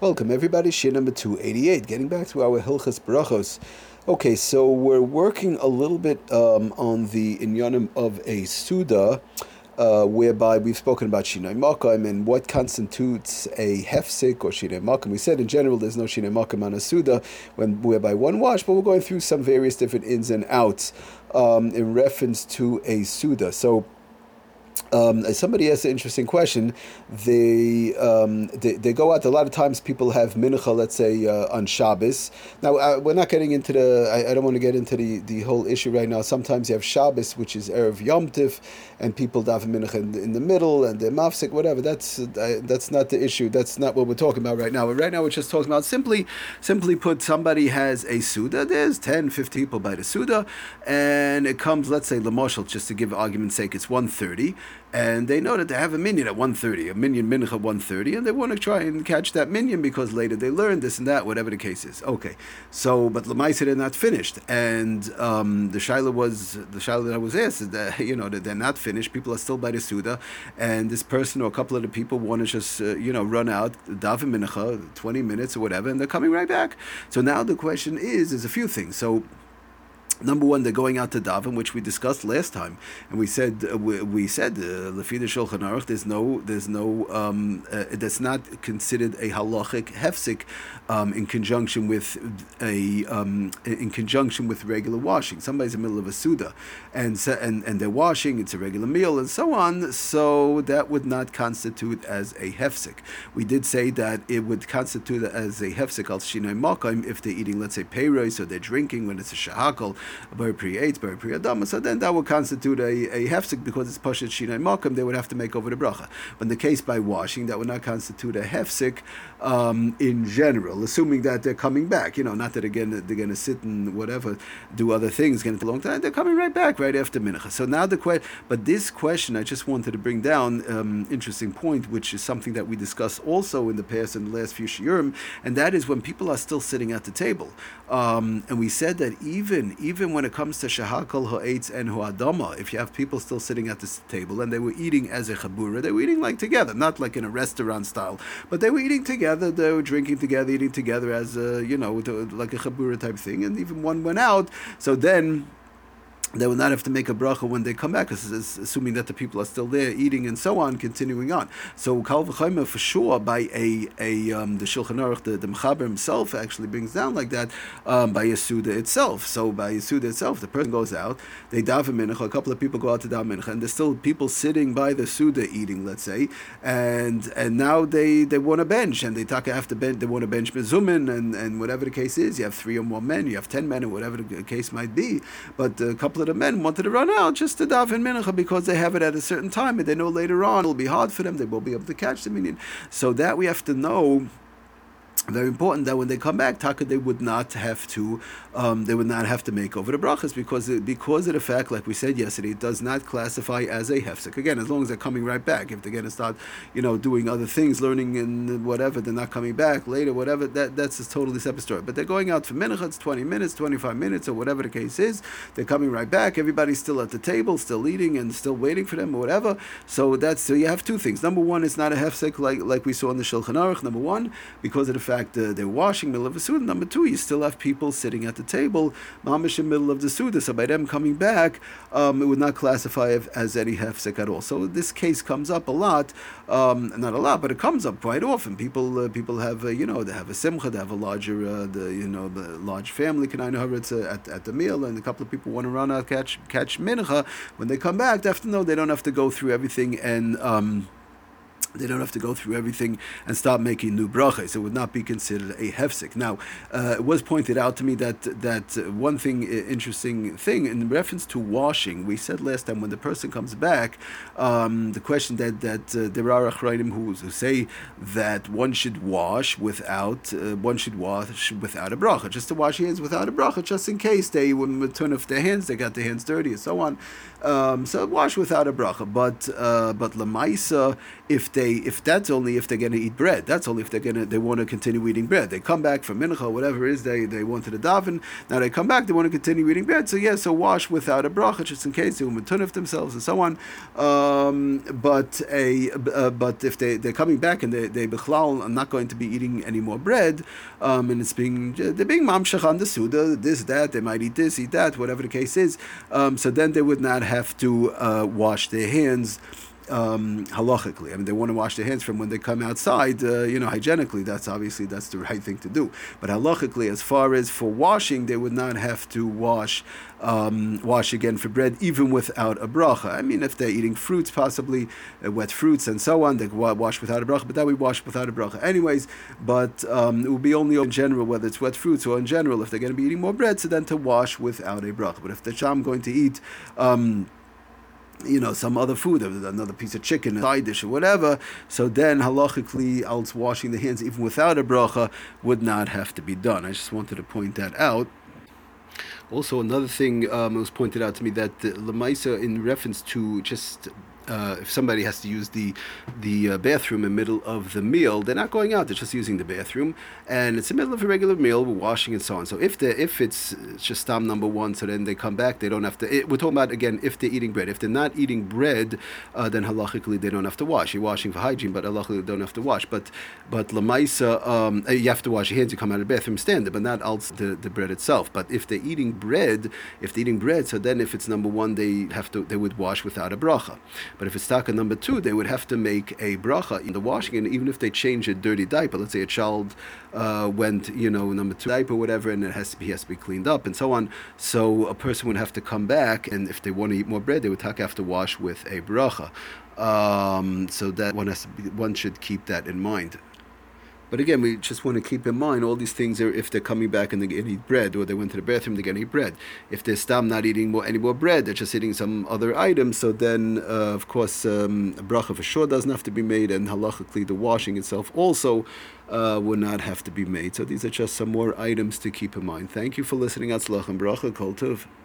Welcome everybody, Shir number 288, getting back to our Hilchas Brachos. Okay, so we're working a little bit um, on the inyanim of a Suda, uh, whereby we've spoken about Shinai Makam and what constitutes a hefsik or Shinai Makam. We said in general there's no Shinai Makam on a Suda when, whereby one wash, but we're going through some various different ins and outs um, in reference to a Suda. So um, somebody asked an interesting question. They, um, they, they go out. A lot of times, people have mincha, let's say uh, on Shabbos. Now, uh, we're not getting into the. I, I, don't want to get into the, the whole issue right now. Sometimes you have Shabbos, which is erev Yom Tiv, and people daven mincha in, in, the middle and the mafsik, whatever. That's uh, that's not the issue. That's not what we're talking about right now. But right now, we're just talking about simply, simply put, somebody has a suda. There's 10, 50 people by the suda, and it comes, let's say, lamoshel, just to give argument's sake, it's 130 and they know that they have a minyan at 1.30, a minyan mincha 1.30, and they want to try and catch that minyan because later they learn this and that, whatever the case is. Okay, so, but Lamaisa, they're not finished. And um, the Shaila was, the Shaila that I was asked is that, you know, that they're not finished, people are still by the Suda, and this person or a couple of the people want to just, uh, you know, run out, daven mincha, 20 minutes or whatever, and they're coming right back. So now the question is, there's a few things. So, Number one, they're going out to daven, which we discussed last time, and we said uh, we, we, said lefida uh, shulchan aruch. There's no there's no um, uh, that's not considered a halachic hefsik um, in conjunction with a um, in conjunction with regular washing. Somebody's in the middle of a suda, and and and they're washing. It's a regular meal and so on. So that would not constitute as a hefsik. We did say that it would constitute as a hefsik al shinoi makam if they're eating, let's say, peiros, or they're drinking when it's a shahakal borei pri eight, borei pri adama. So then that would constitute a, a hefsek because it's pashat shinai makam. They would have to make over the bracha. But in the case by washing, that would not constitute a hefsek um, in general, assuming that they're coming back. You know, not that again they're going to sit and whatever do other things, going to long time. They're coming right back right after mincha. So now the question, but this question I just wanted to bring down um, interesting point, which is something that we discussed also in the past in the last few shiurim, and that is when people are still sitting at the table. Um, and we said that even even when it comes to shahakal ha'etz and ha'adama, if you have people still sitting at this table and they were eating as a chabura, they were eating like together, not like in a restaurant style, but they were eating together, they were drinking together, eating together as a, you know, like a chabura type thing, and even one went out, so then they will not have to make a bracha when they come back, assuming that the people are still there eating and so on, continuing on. So kal v'chayma for sure by a a um, the Shulchan Aruch, the, the Mechaber himself actually brings down like that um, by a Suda itself. So by a Suda itself, the person goes out, they daven mincha, a couple of people go out to daven mincha, and there's still people sitting by the Suda eating, let's say, and and now they they want a bench and they talk after bench, they want a bench mezumin and and whatever the case is, you have three or more men, you have ten men, or whatever the case might be, but a couple of the men wanted to run out just to daven mincha because they have it at a certain time and they know later on it'll be hard for them. They won't be able to catch the minyan. So that we have to know very important that when they come back, taka they would not have to, um, they would not have to make over the brachas because it, because of the fact, like we said yesterday, it does not classify as a hefsek. Again, as long as they're coming right back, if they're going to start, you know, doing other things, learning and whatever, they're not coming back later, whatever. That that's a totally separate story. But they're going out for minutes, twenty minutes, twenty five minutes, or whatever the case is. They're coming right back. Everybody's still at the table, still eating, and still waiting for them, or whatever. So that's so you have two things. Number one, it's not a hefsek like like we saw in the Shulchan Aruch. Number one, because of the fact that they're washing middle of a suda. Number two, you still have people sitting at the table, mamish in the middle of the suda. So by them coming back, um, it would not classify as any hefsek at all. So this case comes up a lot, um, not a lot, but it comes up quite often. People uh, people have uh, you know they have a simcha, they have a larger uh, the you know the large family can I know it's at at the meal, and a couple of people want to run out catch catch mincha. When they come back, they have to know they don't have to go through everything and. Um, they don't have to go through everything and start making new brachas. It would not be considered a hefsek. Now, uh, it was pointed out to me that that one thing, uh, interesting thing in reference to washing, we said last time when the person comes back, um, the question that that uh, there are achrayim who, who say that one should wash without uh, one should wash without a bracha, just to wash hands without a bracha, just in case they would turn off their hands, they got their hands dirty, and so on. Um, so wash without a bracha, but uh, but lemaisa if they if that's only if they're going to eat bread. That's only if they're going to they want to continue eating bread. They come back from mincha, whatever it is they they wanted to daven. Now they come back, they want to continue eating bread. So yeah, so wash without a bracha just in case they will matunif themselves and so on. Um, but a uh, but if they they're coming back and they they bechlal are not going to be eating any more bread, um, and it's being they're being mamshach on the suda this that they might eat this eat that whatever the case is. Um, so then they would not have to uh, wash their hands um, halachically. I mean, they want to wash their hands from when they come outside, uh, you know, hygienically. That's obviously that's the right thing to do. But halachically, as far as for washing, they would not have to wash um, wash again for bread, even without a bracha. I mean, if they're eating fruits, possibly uh, wet fruits and so on, they wash without a bracha. But that we wash without a bracha, anyways. But um, it will be only in general, whether it's wet fruits or in general, if they're going to be eating more bread, so then to wash without a bracha. But if the sham going to eat um, you know, some other food, another piece of chicken, a side dish, or whatever. So then, halachically, else washing the hands, even without a bracha, would not have to be done. I just wanted to point that out. Also, another thing um, was pointed out to me that the Lamaisa, in reference to just uh, if somebody has to use the the uh, bathroom in the middle of the meal, they're not going out; they're just using the bathroom, and it's the middle of a regular meal, we're washing and so on. So if they if it's just stam number one, so then they come back, they don't have to. It, we're talking about again if they're eating bread. If they're not eating bread, uh, then halachically they don't have to wash. You're washing for hygiene, but halachically they don't have to wash. But but lamaisa, um, uh, you have to wash your hands. You come out of the bathroom standard, but not also the, the bread itself. But if they're eating bread, if they're eating bread, so then if it's number one, they have to they would wash without a bracha. But if it's taka number two, they would have to make a bracha in the washing, and even if they change a dirty diaper, let's say a child uh, went, you know, number two diaper, whatever, and it has to be has to be cleaned up and so on. So a person would have to come back, and if they want to eat more bread, they would have to wash with a bracha. Um, so that one has be, one should keep that in mind. But again, we just want to keep in mind all these things are if they're coming back and they eat bread, or they went to the bathroom, they get eat bread. If they're still not eating more, any more bread, they're just eating some other items. So then, uh, of course, um, a bracha for sure doesn't have to be made, and halachically the washing itself also uh, would not have to be made. So these are just some more items to keep in mind. Thank you for listening. Atzlach and bracha kol.